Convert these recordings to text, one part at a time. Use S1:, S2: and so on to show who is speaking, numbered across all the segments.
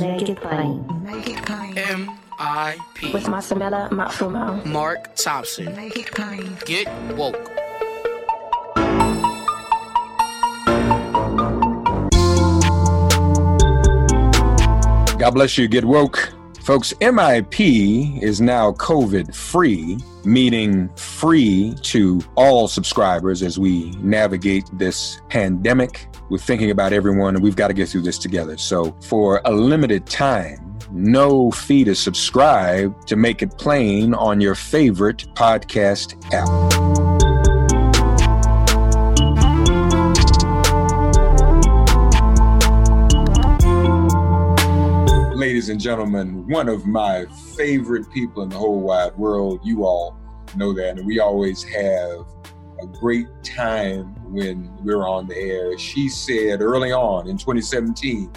S1: Make it plain.
S2: Make it plain.
S3: M.I.P.
S1: With Masamela Matfumo.
S3: Mark Thompson.
S2: Make it plain.
S3: Get woke.
S4: God bless you. Get woke. Folks, MIP is now COVID free, meaning free to all subscribers as we navigate this pandemic. We're thinking about everyone and we've got to get through this together. So, for a limited time, no fee to subscribe to make it plain on your favorite podcast app. Ladies and gentlemen, one of my favorite people in the whole wide world. You all know that. And we always have a great time when we're on the air. She said early on in 2017,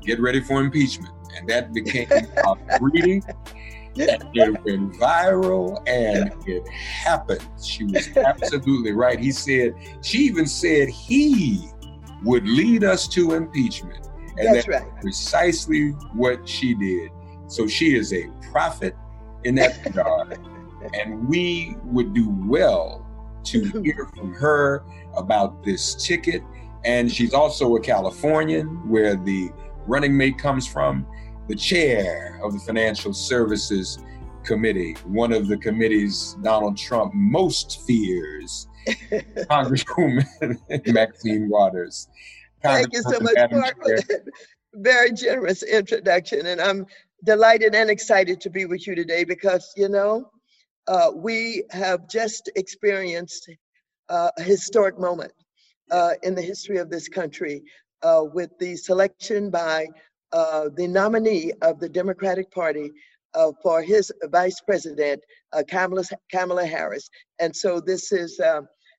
S4: get ready for impeachment. And that became our greeting. It went viral and it happened. She was absolutely right. He said, she even said he would lead us to impeachment. And
S5: that's,
S4: that's
S5: right.
S4: precisely what she did. So she is a prophet in that regard. and we would do well to hear from her about this ticket. And she's also a Californian, where the running mate comes from, the chair of the Financial Services Committee, one of the committees Donald Trump most fears, Congresswoman Maxine Waters.
S5: Thank you so much, Mark, for that very generous introduction. And I'm delighted and excited to be with you today because, you know, uh, we have just experienced uh, a historic moment uh, in the history of this country uh, with the selection by uh, the nominee of the Democratic Party uh, for his vice president, Kamala, Kamala Harris. And so this is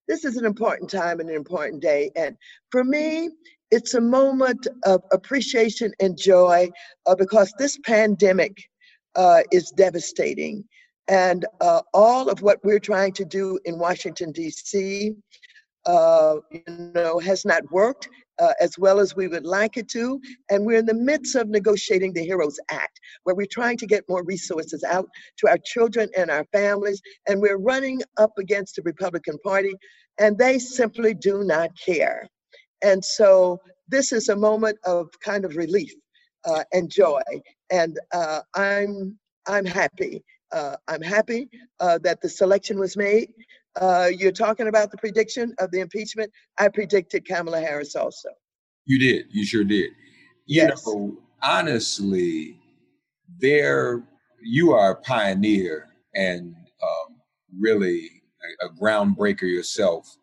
S5: this is an important time and an important day. And for me, it's a moment of appreciation and joy uh, because this pandemic uh, is devastating. And uh, all of what we're trying to do in Washington, D.C., uh, you know, has not worked uh, as well as we would like it to. And we're in the midst of negotiating the HEROES Act, where we're trying to get more resources out to our children and our families. And we're running up against the Republican Party, and they simply do not care. And so this is a moment of kind of relief uh, and joy. And uh, I'm, I'm happy. Uh, I'm happy uh, that the selection was made. Uh, you're talking about the prediction of the impeachment. I predicted Kamala Harris also.
S4: You did. You sure did. You yes. know, honestly, there you are a pioneer and um, really a, a groundbreaker yourself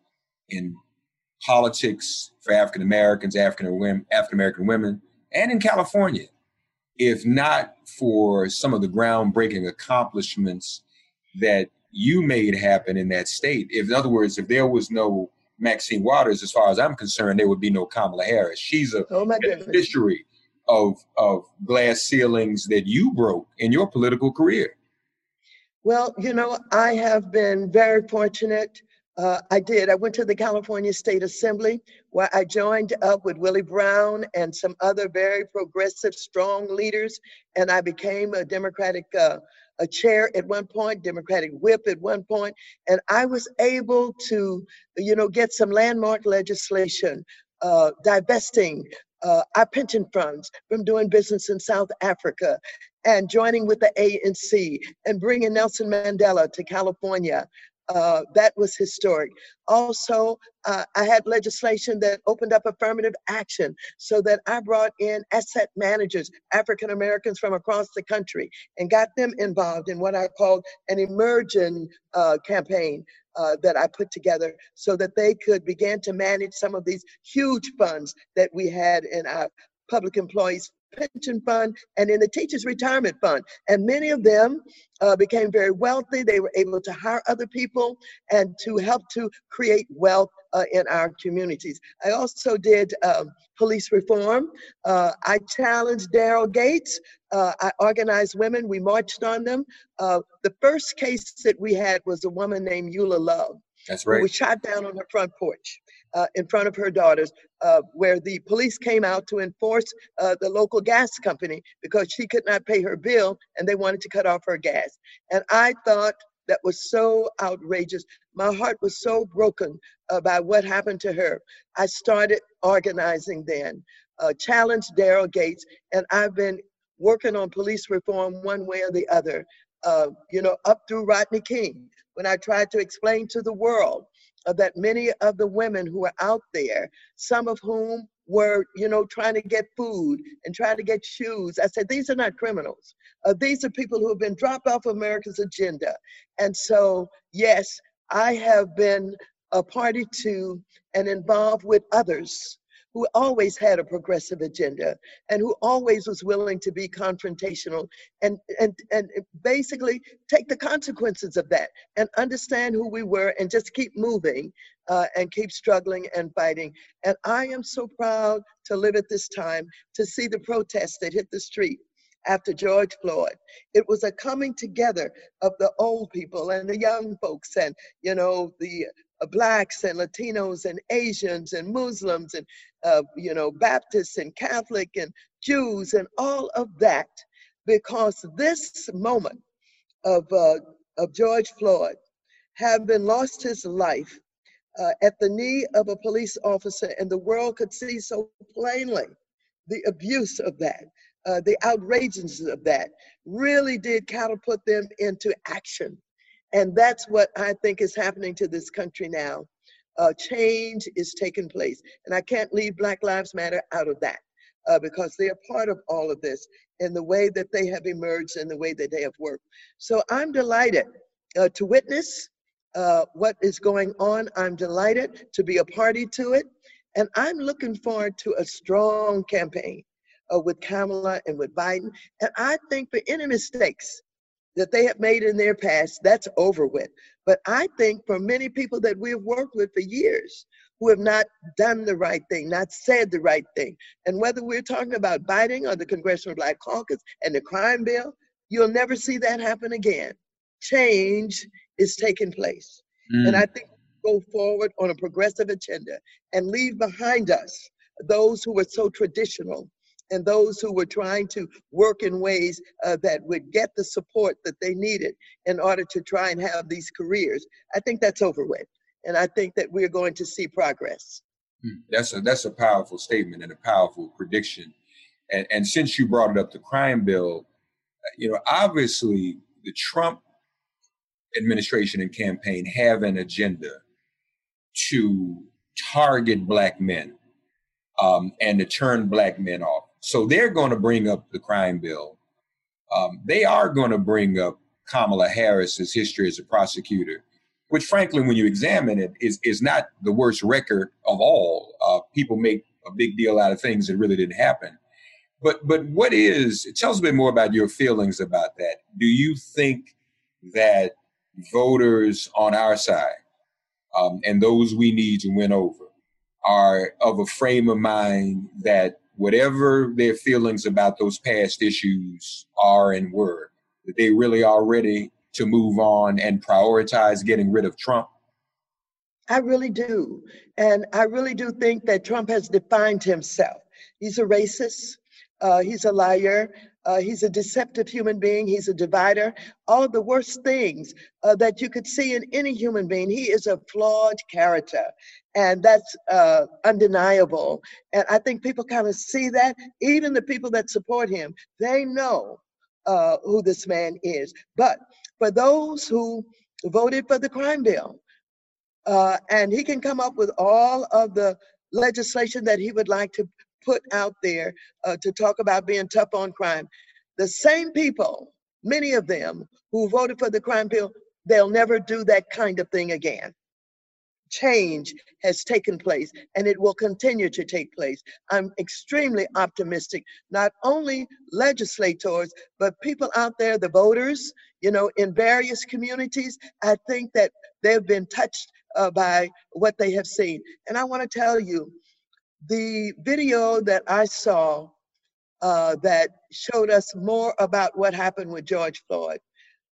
S4: in politics for African Americans, African African American women, and in California. if not for some of the groundbreaking accomplishments that you made happen in that state. If, in other words, if there was no Maxine Waters, as far as I'm concerned, there would be no Kamala Harris. She's a
S5: oh
S4: beneficiary of of glass ceilings that you broke in your political career.
S5: Well, you know, I have been very fortunate. Uh, I did. I went to the California State Assembly where I joined up with Willie Brown and some other very progressive, strong leaders, and I became a Democratic uh, a chair at one point, Democratic whip at one point, and I was able to, you know, get some landmark legislation uh, divesting uh, our pension funds from doing business in South Africa and joining with the ANC and bringing Nelson Mandela to California uh, that was historic. Also, uh, I had legislation that opened up affirmative action so that I brought in asset managers, African Americans from across the country, and got them involved in what I called an emerging uh, campaign. Uh, that I put together so that they could begin to manage some of these huge funds that we had in our public employees pension fund and in the teachers retirement fund. And many of them uh, became very wealthy. They were able to hire other people and to help to create wealth uh, in our communities. I also did um, police reform. Uh, i challenged daryl gates. Uh, i organized women. We marched on them. Uh, the first case that we had was a woman named eula love.
S4: That's right.
S5: we shot down on her front porch uh, in front of her daughters, uh, where the police came out to enforce uh, the local gas company because she could not pay her bill and they wanted to cut off her gas. And I thought that was so outrageous. My heart was so broken by what happened to her. I started organizing then, uh, challenged Daryl Gates, and I've been working on police reform one way or the other. Uh, you know, up through Rodney King, when I tried to explain to the world uh, that many of the women who are out there, some of whom were, you know, trying to get food and trying to get shoes. I said, these are not criminals. Uh, these are people who have been dropped off America's agenda. And so, yes, I have been a party to and involved with others who always had a progressive agenda and who always was willing to be confrontational and, and, and basically take the consequences of that and understand who we were and just keep moving uh, and keep struggling and fighting. And I am so proud to live at this time to see the protests that hit the street after George Floyd. It was a coming together of the old people and the young folks and, you know, the blacks and Latinos and Asians and Muslims and uh, you know Baptists and Catholic and Jews and all of that, because this moment of uh, of George Floyd, having lost his life uh, at the knee of a police officer, and the world could see so plainly the abuse of that, uh, the outrageousness of that, really did catapult them into action and that's what I think is happening to this country now. Uh, change is taking place. And I can't leave Black Lives Matter out of that uh, because they are part of all of this in the way that they have emerged and the way that they have worked. So I'm delighted uh, to witness uh, what is going on. I'm delighted to be a party to it. And I'm looking forward to a strong campaign uh, with Kamala and with Biden. And I think for any mistakes that they have made in their past, that's over with. But I think for many people that we have worked with for years who have not done the right thing, not said the right thing, and whether we're talking about Biden or the Congressional Black Caucus and the crime bill, you'll never see that happen again. Change is taking place. Mm. And I think go forward on a progressive agenda and leave behind us those who were so traditional and those who were trying to work in ways uh, that would get the support that they needed in order to try and have these careers. I think that's over with. And I think that we're going to see progress.
S4: Hmm. That's a that's a powerful statement and a powerful prediction. And and since you brought it up, the crime bill, you know, obviously the Trump administration and campaign have an agenda to target black men um, and to turn black men off. So they're going to bring up the crime bill. Um, they are going to bring up Kamala Harris's history as a prosecutor, which, frankly, when you examine it, is is not the worst record of all. Uh, people make a big deal out of things that really didn't happen. But but what is? Tell us a bit more about your feelings about that. Do you think that voters on our side um, and those we need to win over are of a frame of mind that whatever their feelings about those past issues are and were, that they really are ready to move on and prioritize getting rid of Trump?
S5: I really do. And I really do think that Trump has defined himself. He's a racist, uh, he's a liar, uh, he's a deceptive human being. He's a divider. All the worst things uh, that you could see in any human being. He is a flawed character, and that's uh, undeniable. And I think people kind of see that. Even the people that support him, they know uh, who this man is. But for those who voted for the crime bill, uh, and he can come up with all of the legislation that he would like to put out there uh, to talk about being tough on crime. The same people, many of them who voted for the crime bill, they'll never do that kind of thing again. Change has taken place and it will continue to take place. I'm extremely optimistic, not only legislators, but people out there, the voters, you know, in various communities. I think that they've been touched uh, by what they have seen. And I want to tell you, the video that I saw uh, that showed us more about what happened with George Floyd,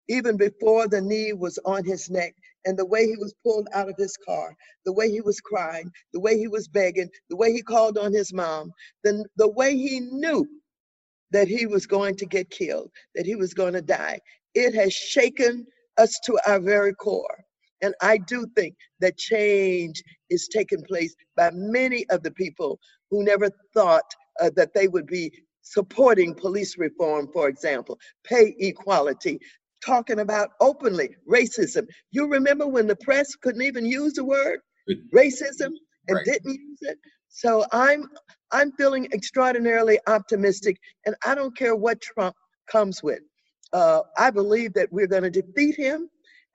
S5: even before the knee was on his neck, and the way he was pulled out of his car, the way he was crying, the way he was begging, the way he called on his mom, the, the way he knew that he was going to get killed, that he was going to die. It has shaken us to our very core. And I do think that change is taking place by many of the people who never thought uh, that they would be supporting police reform, for example, pay equality, talking about openly racism. You remember when the press couldn't even use the word racism and right. didn't use it? So I'm I'm feeling extraordinarily optimistic, and I don't care what Trump comes with. Uh, I believe that we're going to defeat him.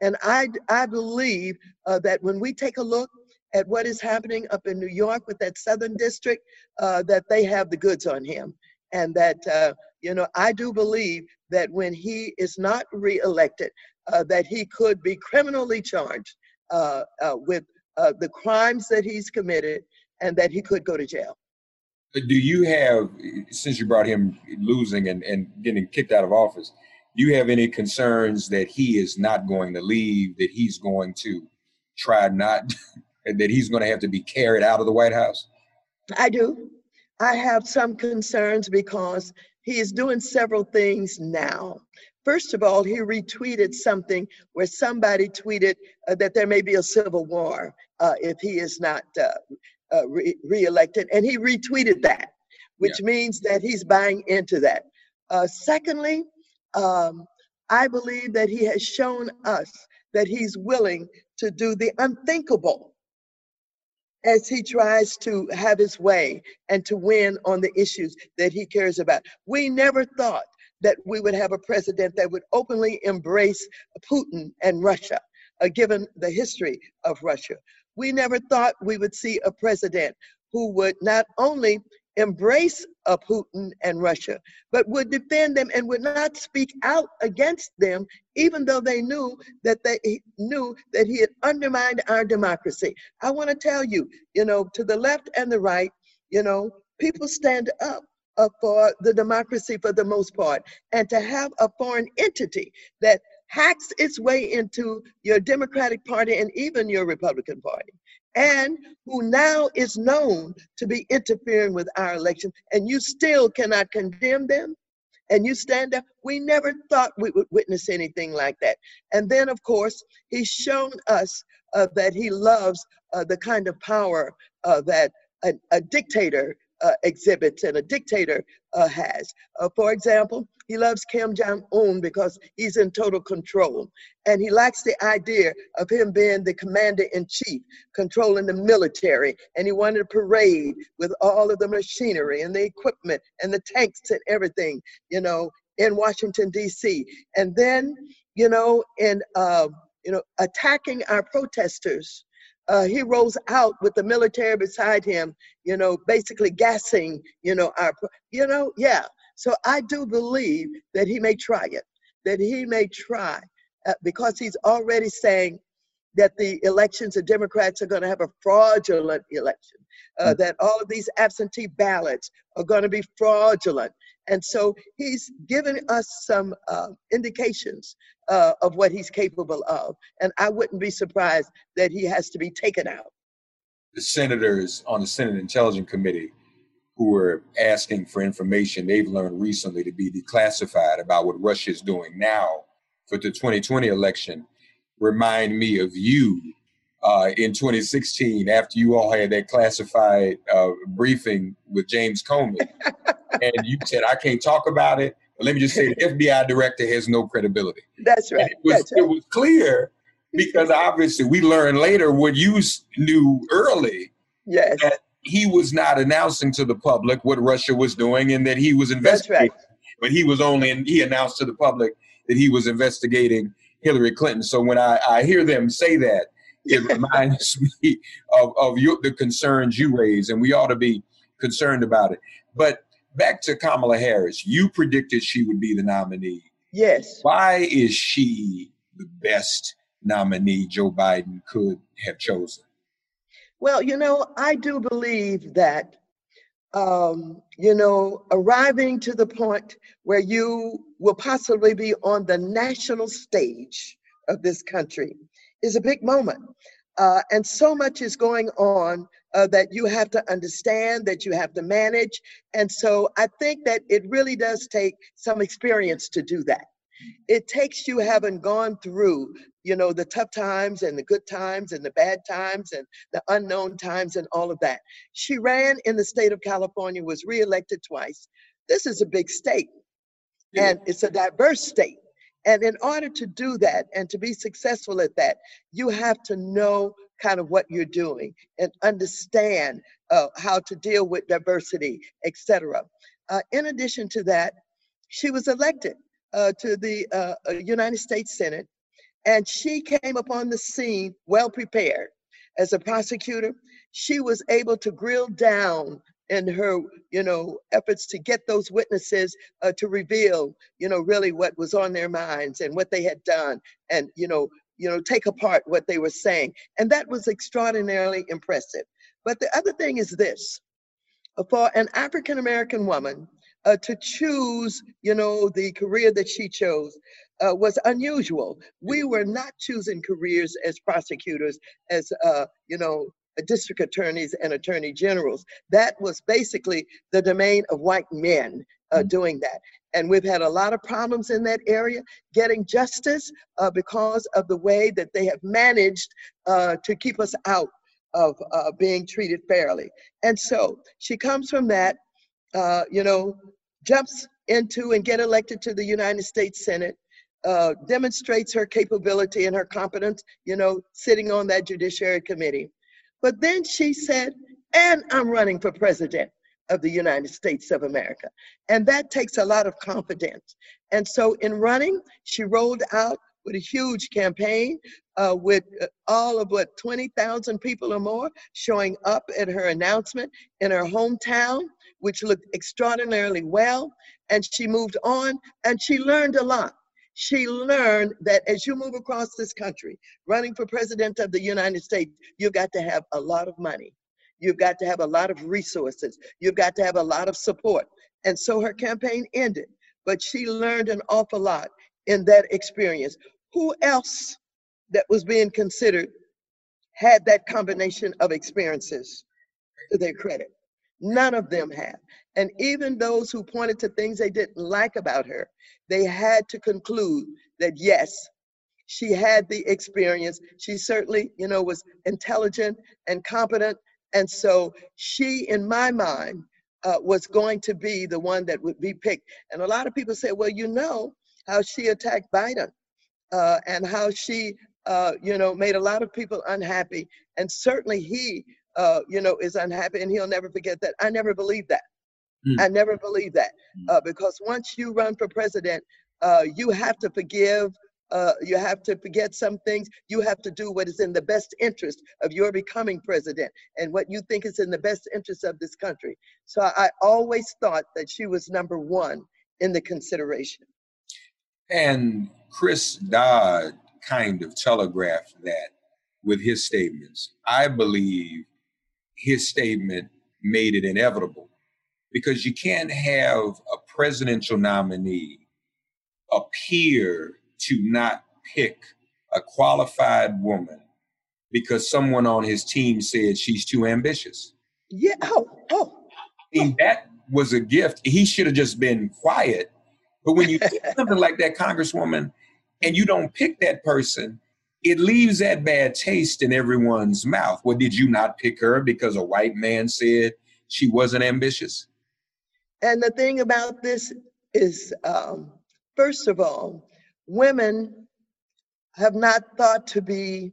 S5: And I, I believe uh, that when we take a look at what is happening up in New York with that Southern District, uh, that they have the goods on him. And that, uh, you know, I do believe that when he is not reelected, uh, that he could be criminally charged uh, uh, with the crimes that he's committed and that he could go to jail.
S4: Do you have, since you brought him losing and, and getting kicked out of office, do you have any concerns that he is not going to leave, that he's going to try not, that he's going to have to be carried out of the White House?
S5: I do. I have some concerns because he is doing several things now. First of all, he retweeted something where somebody tweeted uh, that there may be a civil war uh, if he is not uh, uh re- reelected, and he retweeted that, which yeah. means that he's buying into that. Uh, secondly, um, I believe that he has shown us that he's willing to do the unthinkable as he tries to have his way and to win on the issues that he cares about. We never thought that we would have a president that would openly embrace Putin and Russia, uh, given the history of Russia. We never thought we would see a president who would not only embrace uh, Putin and Russia, but would defend them and would not speak out against them, even though they knew that they knew that he had undermined our democracy. I want to tell you, you know, to the left and the right, you know, people stand up uh, for the democracy for the most part, and to have a foreign entity that hacks its way into your Democratic Party and even your Republican Party and who now is known to be interfering with our election, and you still cannot condemn them, and you stand up. We never thought we would witness anything like that. And then, of course, he's shown us uh, that he loves uh, the kind of power uh, that a, a dictator uh, exhibits and a dictator uh, has. Uh, for example, he loves Kim Jong un because he's in total control. And he likes the idea of him being the commander in chief, controlling the military. And he wanted a parade with all of the machinery and the equipment and the tanks and everything, you know, in Washington, D.C. And then, you know, in, uh, you know, attacking our protesters uh, he rolls out with the military beside him, you know, basically gassing, you know, our, you know, yeah. So I do believe that he may try it, that he may try, uh, because he's already saying that the elections, the Democrats are going to have a fraudulent election, uh, mm-hmm. that all of these absentee ballots are going to be fraudulent. And so he's given us some uh, indications uh, of what he's capable of. And I wouldn't be surprised that he has to be taken out.
S4: The senators on the Senate Intelligence Committee who are asking for information they've learned recently to be declassified about what Russia is doing now for the 2020 election remind me of you uh, in 2016 after you all had that classified uh, briefing with James Comey. and you said, I can't talk about it. Let me just say the FBI director has no credibility.
S5: That's right.
S4: it was,
S5: That's right.
S4: it was clear because obviously we learned later what you knew early.
S5: Yes.
S4: That he was not announcing to the public what Russia was doing and that he was investigating.
S5: Right.
S4: But he was only, he announced to the public that he was investigating Hillary Clinton. So when I, I hear them say that, it reminds me of, of your, the concerns you raise, and we ought to be concerned about it. But back to Kamala Harris, you predicted she would be the nominee.
S5: Yes.
S4: Why is she the best nominee Joe Biden could have chosen?
S5: Well, you know, I do believe that, um, you know, arriving to the point where you will possibly be on the national stage of this country is a big moment. Uh, and so much is going on uh, that you have to understand, that you have to manage. And so I think that it really does take some experience to do that. It takes you having gone through, you know, the tough times and the good times and the bad times and the unknown times and all of that. She ran in the state of California, was reelected twice. This is a big state and it's a diverse state. And in order to do that and to be successful at that, you have to know kind of what you're doing and understand uh, how to deal with diversity, etc. Uh, in addition to that, she was elected uh, to the uh, uh, United States Senate, and she came upon the scene well prepared. As a prosecutor, she was able to grill down in her, you know, efforts to get those witnesses uh, to reveal, you know, really what was on their minds and what they had done, and you know, you know, take apart what they were saying, and that was extraordinarily impressive. But the other thing is this: for an African American woman uh, to choose, you know, the career that she chose uh, was unusual. We were not choosing careers as prosecutors, as, uh, you know, district attorneys and attorney generals. That was basically the domain of white men uh, mm. doing that. And we've had a lot of problems in that area getting justice uh, because of the way that they have managed uh, to keep us out of uh, being treated fairly. And so she comes from that, uh, you know, jumps into and get elected to the United States Senate. Uh, demonstrates her capability and her competence, you know, sitting on that Judiciary Committee. But then she said, and I'm running for president of the United States of America. And that takes a lot of confidence. And so in running, she rolled out with a huge campaign uh, with uh, all of what 20,000 people or more showing up at her announcement in her hometown, which looked extraordinarily well. And she moved on and she learned a lot she learned that as you move across this country, running for president of the United States, you've got to have a lot of money. You've got to have a lot of resources. You've got to have a lot of support. And so her campaign ended, but she learned an awful lot in that experience. Who else that was being considered had that combination of experiences to their credit? None of them have. And even those who pointed to things they didn't like about her, they had to conclude that yes, she had the experience. She certainly, you know, was intelligent and competent. And so she, in my mind, uh, was going to be the one that would be picked. And a lot of people say, well, you know how she attacked Biden uh, and how she, uh, you know, made a lot of people unhappy. And certainly he, uh, you know, is unhappy and he'll never forget that. I never believed that. Mm. I never believed that mm. uh, because once you run for president, uh, you have to forgive Uh, you have to forget some things. You have to do what is in the best interest of your becoming president and what you think is in the best interest of this country. So I always thought that she was number one in the consideration.
S4: And Chris Dodd kind of telegraphed that with his statements. I believe his statement made it inevitable because you can't have a presidential nominee appear to not pick a qualified woman because someone on his team said she's too ambitious.
S5: Yeah. Oh, oh.
S4: I mean, that was a gift. He should have just been quiet. But when you do something like that, Congresswoman, and you don't pick that person, it leaves that bad taste in everyone's mouth. Well, did you not pick her because a white man said she wasn't ambitious?
S5: And the thing about this is, um, first of all, women have not thought to be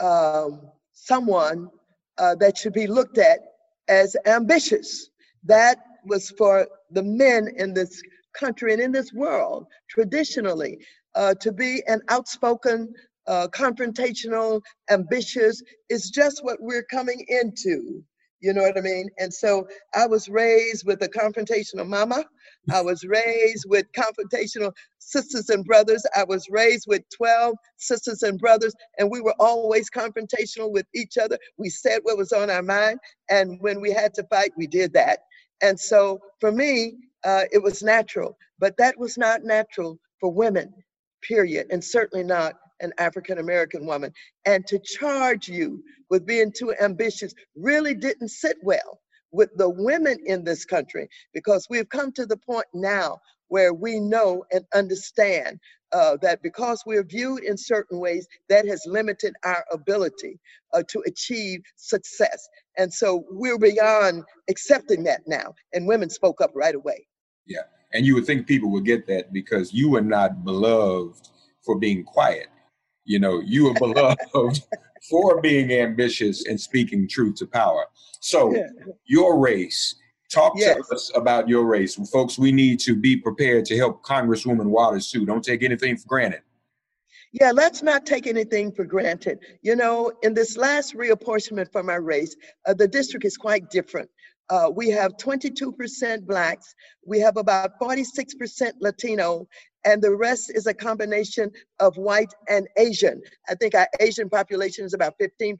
S5: um, someone uh, that should be looked at as ambitious. That was for the men in this country and in this world traditionally uh, to be an outspoken, uh, confrontational, ambitious is just what we're coming into. You know what I mean? And so I was raised with a confrontational mama. I was raised with confrontational sisters and brothers. I was raised with 12 sisters and brothers, and we were always confrontational with each other. We said what was on our mind, and when we had to fight, we did that. And so for me, uh, it was natural, but that was not natural for women, period, and certainly not an African American woman. And to charge you with being too ambitious really didn't sit well with the women in this country because we've come to the point now where we know and understand uh, that because we're viewed in certain ways, that has limited our ability uh, to achieve success. And so we're beyond accepting that now. And women spoke up right away.
S4: Yeah. And you would think people would get that because you were not beloved for being quiet. You know, you are beloved for being ambitious and speaking truth to power. So, yeah. your race, talk yes. to us about your race. Folks, we need to be prepared to help Congresswoman Waters too. Don't take anything for granted.
S5: Yeah, let's not take anything for granted. You know, in this last reapportionment for my race, uh, the district is quite different. Uh, we have 22% blacks, we have about 46% Latino, and the rest is a combination of white and Asian. I think our Asian population is about 15%,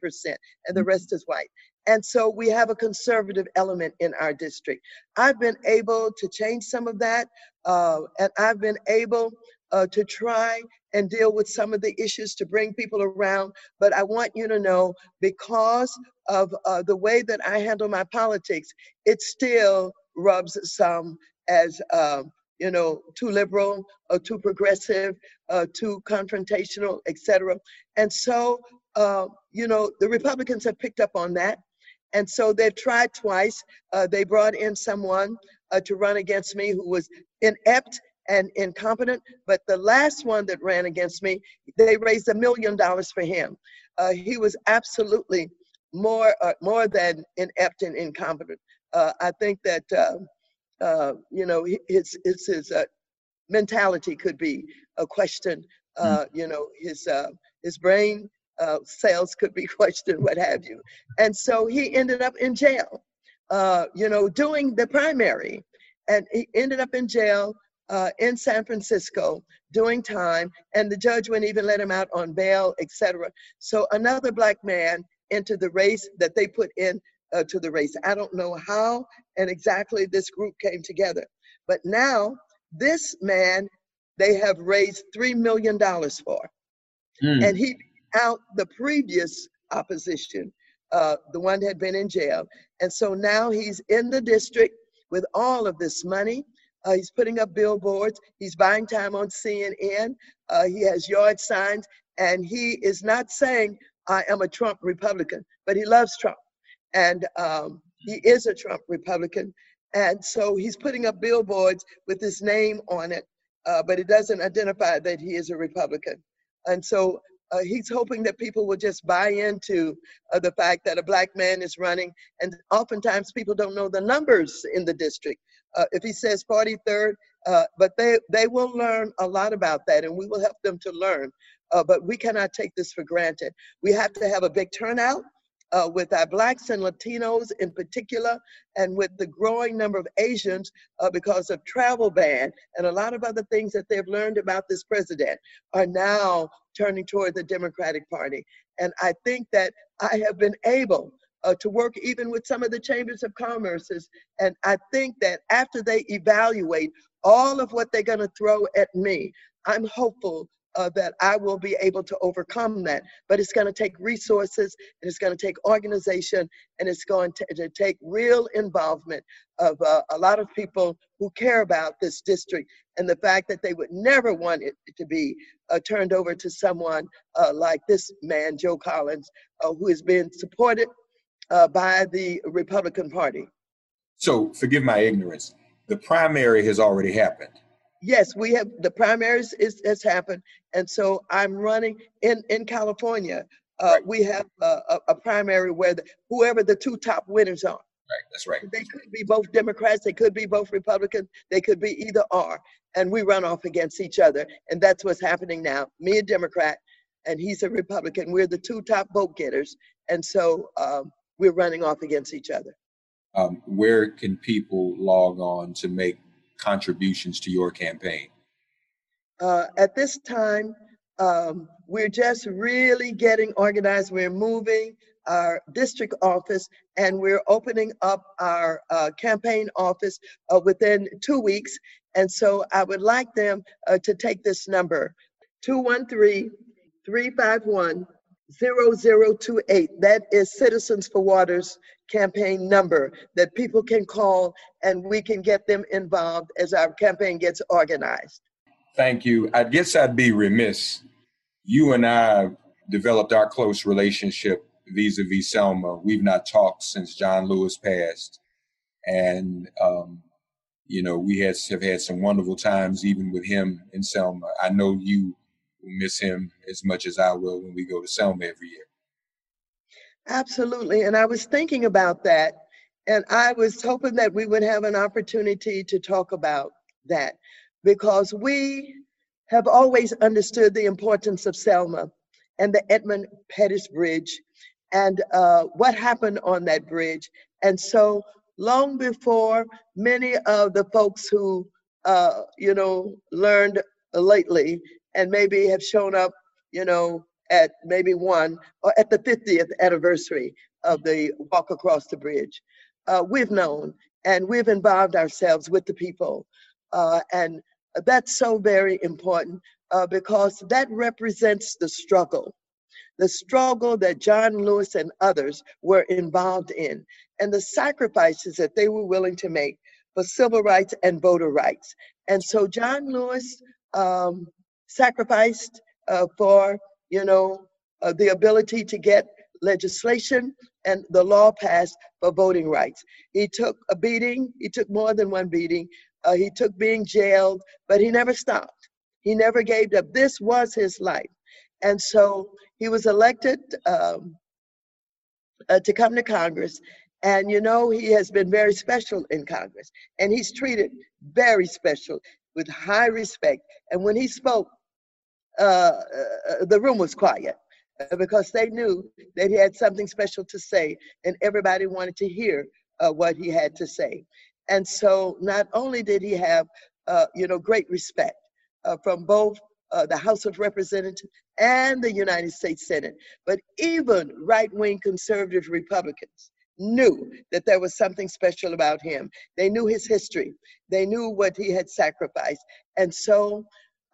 S5: and the rest is white. And so we have a conservative element in our district. I've been able to change some of that, uh, and I've been able uh, to try and deal with some of the issues to bring people around. But I want you to know because of uh, the way that I handle my politics, it still rubs some as, uh, you know, too liberal or too progressive, uh, too confrontational, etc. And so, uh, you know, the Republicans have picked up on that. And so they've tried twice. Uh, they brought in someone to run against me who was inept and incompetent. But the last one that ran against me, they raised a million dollars for him. Uh, he was absolutely more uh, more than inept and incompetent. Uh, I think that uh, uh, you know his his, his uh, mentality could be a question. Mm. You know his his brain cells could be questioned, what have you. And so he ended up in jail. you know, doing the primary, and he ended up in jail uh, in San Francisco doing time, and the judge wouldn't even let him out on bail, etc. So another black man entered the race that they put in uh, to the race. I don't know how and exactly this group came together, but now this man they have raised three million dollars for, mm. and he out the previous opposition, uh, the one that had been in jail, and so now he's in the district with all of this money uh, he's putting up billboards. He's buying time on CNN. Uh, he has yard signs. And he is not saying, I am a Trump Republican, but he loves Trump. And um, he is a Trump Republican. And so he's putting up billboards with his name on it, uh, but it doesn't identify that he is a Republican. And so uh, he's hoping that people will just buy into uh, the fact that a black man is running. And oftentimes people don't know the numbers in the district. Uh, if he says 43rd, Uh, but they, they will learn a lot about that and we will help them to learn. Uh, but we cannot take this for granted. We have to have a big turnout uh, with our Blacks and Latinos in particular, and with the growing number of Asians uh, because of travel ban and a lot of other things that they've learned about this president are now turning toward the Democratic Party. And I think that I have been able uh, to work even with some of the chambers of commerces. And I think that after they evaluate all of what they're going to throw at me, I'm hopeful uh, that I will be able to overcome that. But it's going to take resources, and it's going to take organization, and it's going to, to take real involvement of uh, a lot of people who care about this district and the fact that they would never want it to be uh, turned over to someone uh, like this man, Joe Collins, uh, who has been supported uh, by the Republican Party.
S4: So, forgive my ignorance. The primary has already happened
S5: yes, we have the primaries is, has happened, and so I'm running in in California. Uh, right. We have a, a, a primary where the, whoever the two top winners are.
S4: Right, that's right.
S5: They could be both Democrats, they could be both Republicans, they could be either or, and we run off against each other, and that's what's happening now. Me a Democrat, and he's a Republican. We're the two top vote getters, and so um, we're running off against each other.
S4: Um, where can people log on to make contributions to your campaign?
S5: Uh, at this time, um, we're just really getting organized. We're moving our district office and we're opening up our uh, campaign office uh, within two weeks. And so I would like them uh, to take this number 213 351 0028. That is Citizens for Waters campaign number that people can call and we can get them involved as our campaign gets organized.
S4: Thank you. I guess I'd be remiss. You and I developed our close relationship vis a vis Selma. We've not talked since John Lewis passed. And, um, you know, we have had some wonderful times even with him in Selma. I know you will miss him as much as I will when we go to Selma every year.
S5: Absolutely. And I was thinking about that. And I was hoping that we would have an opportunity to talk about that because we have always understood the importance of Selma and the Edmund Pettus Bridge and uh, what happened on that bridge. And so, long before many of the folks who, uh, you know, learned lately and maybe have shown up, you know, at maybe one or at the 50th anniversary of the walk across the bridge. Uh, we've known and we've involved ourselves with the people. Uh, and that's so very important uh, because that represents the struggle, the struggle that John Lewis and others were involved in, and the sacrifices that they were willing to make for civil rights and voter rights. And so John Lewis um, sacrificed uh, for you know, uh, the ability to get legislation and the law passed for voting rights. He took a beating, he took more than one beating, uh, he took being jailed, but he never stopped. He never gave up. This was his life. And so he was elected um, uh, to come to Congress. And you know, he has been very special in Congress. And he's treated very special with high respect. And when he spoke, uh, uh, the room was quiet uh, because they knew that he had something special to say and everybody wanted to hear uh, what he had to say. And so not only did he have, uh, you know, great respect uh, from both the House of Representatives and the United States Senate, but even right-wing conservative Republicans knew that there was something special about him. They knew his history. They knew what he had sacrificed. And so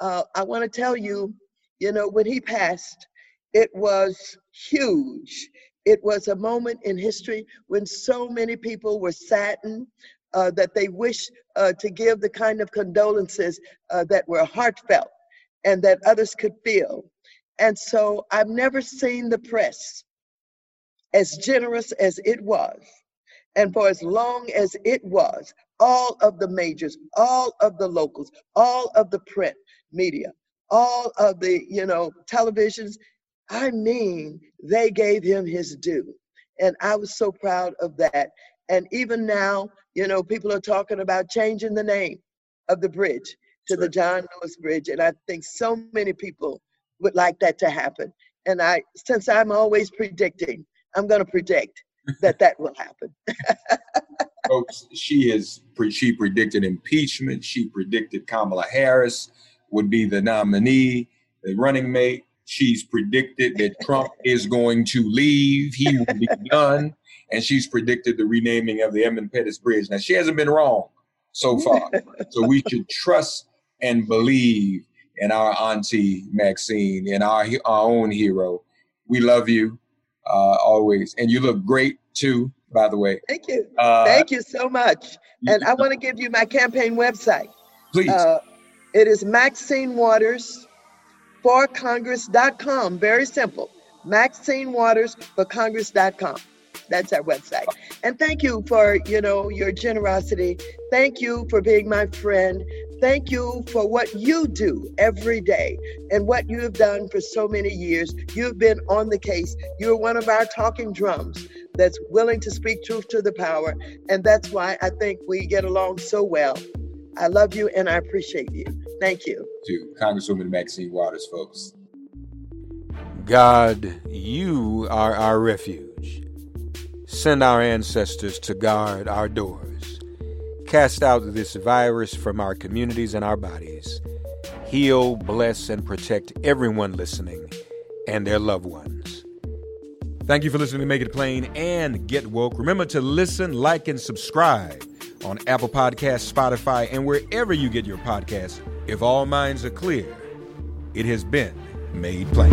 S5: uh, I want to tell you, you know, when he passed, it was huge. It was a moment in history when so many people were saddened uh, that they wished uh, to give the kind of condolences uh, that were heartfelt and that others could feel. And so I've never seen the press as generous as it was. And for as long as it was, all of the majors, all of the locals, all of the print, media, all of the, you know, televisions. I mean, they gave him his due. And I was so proud of that. And even now, you know, people are talking about changing the name of the bridge to the John Lewis Bridge. And I think so many people would like that to happen. And I, since I'm always predicting, I'm going to predict that that will happen.
S4: Folks, she is she predicted impeachment. She predicted Kamala Harris would be the nominee, the running mate. She's predicted that Trump is going to leave. He will be done. And she's predicted the renaming of the Edmund Pettus Bridge. Now, she hasn't been wrong so far. so we should trust and believe in our auntie Maxine and our, our own hero. We love you uh, always. And you look great too, by the way.
S5: Thank you. Uh, Thank you so much. And I want to give you my campaign website.
S4: Please. Uh,
S5: it is Maxine Waters for Congress.com. Very simple. Maxine Waters for Congress.com. That's our website. And thank you for, you know, your generosity. Thank you for being my friend. Thank you for what you do every day and what you have done for so many years. You've been on the case. You're one of our talking drums that's willing to speak truth to the power. And that's why I think we get along so well. I love you and I appreciate you. Thank you.
S4: To Congresswoman Maxine Waters, folks.
S2: God, you are our refuge. Send our ancestors to guard our doors. Cast out this virus from our communities and our bodies. Heal, bless, and protect everyone listening and their loved ones. Thank you for listening to Make It Plain and Get Woke. Remember to listen, like, and subscribe on Apple Podcasts, Spotify, and wherever you get your podcasts. If all minds are clear, it has been made plain.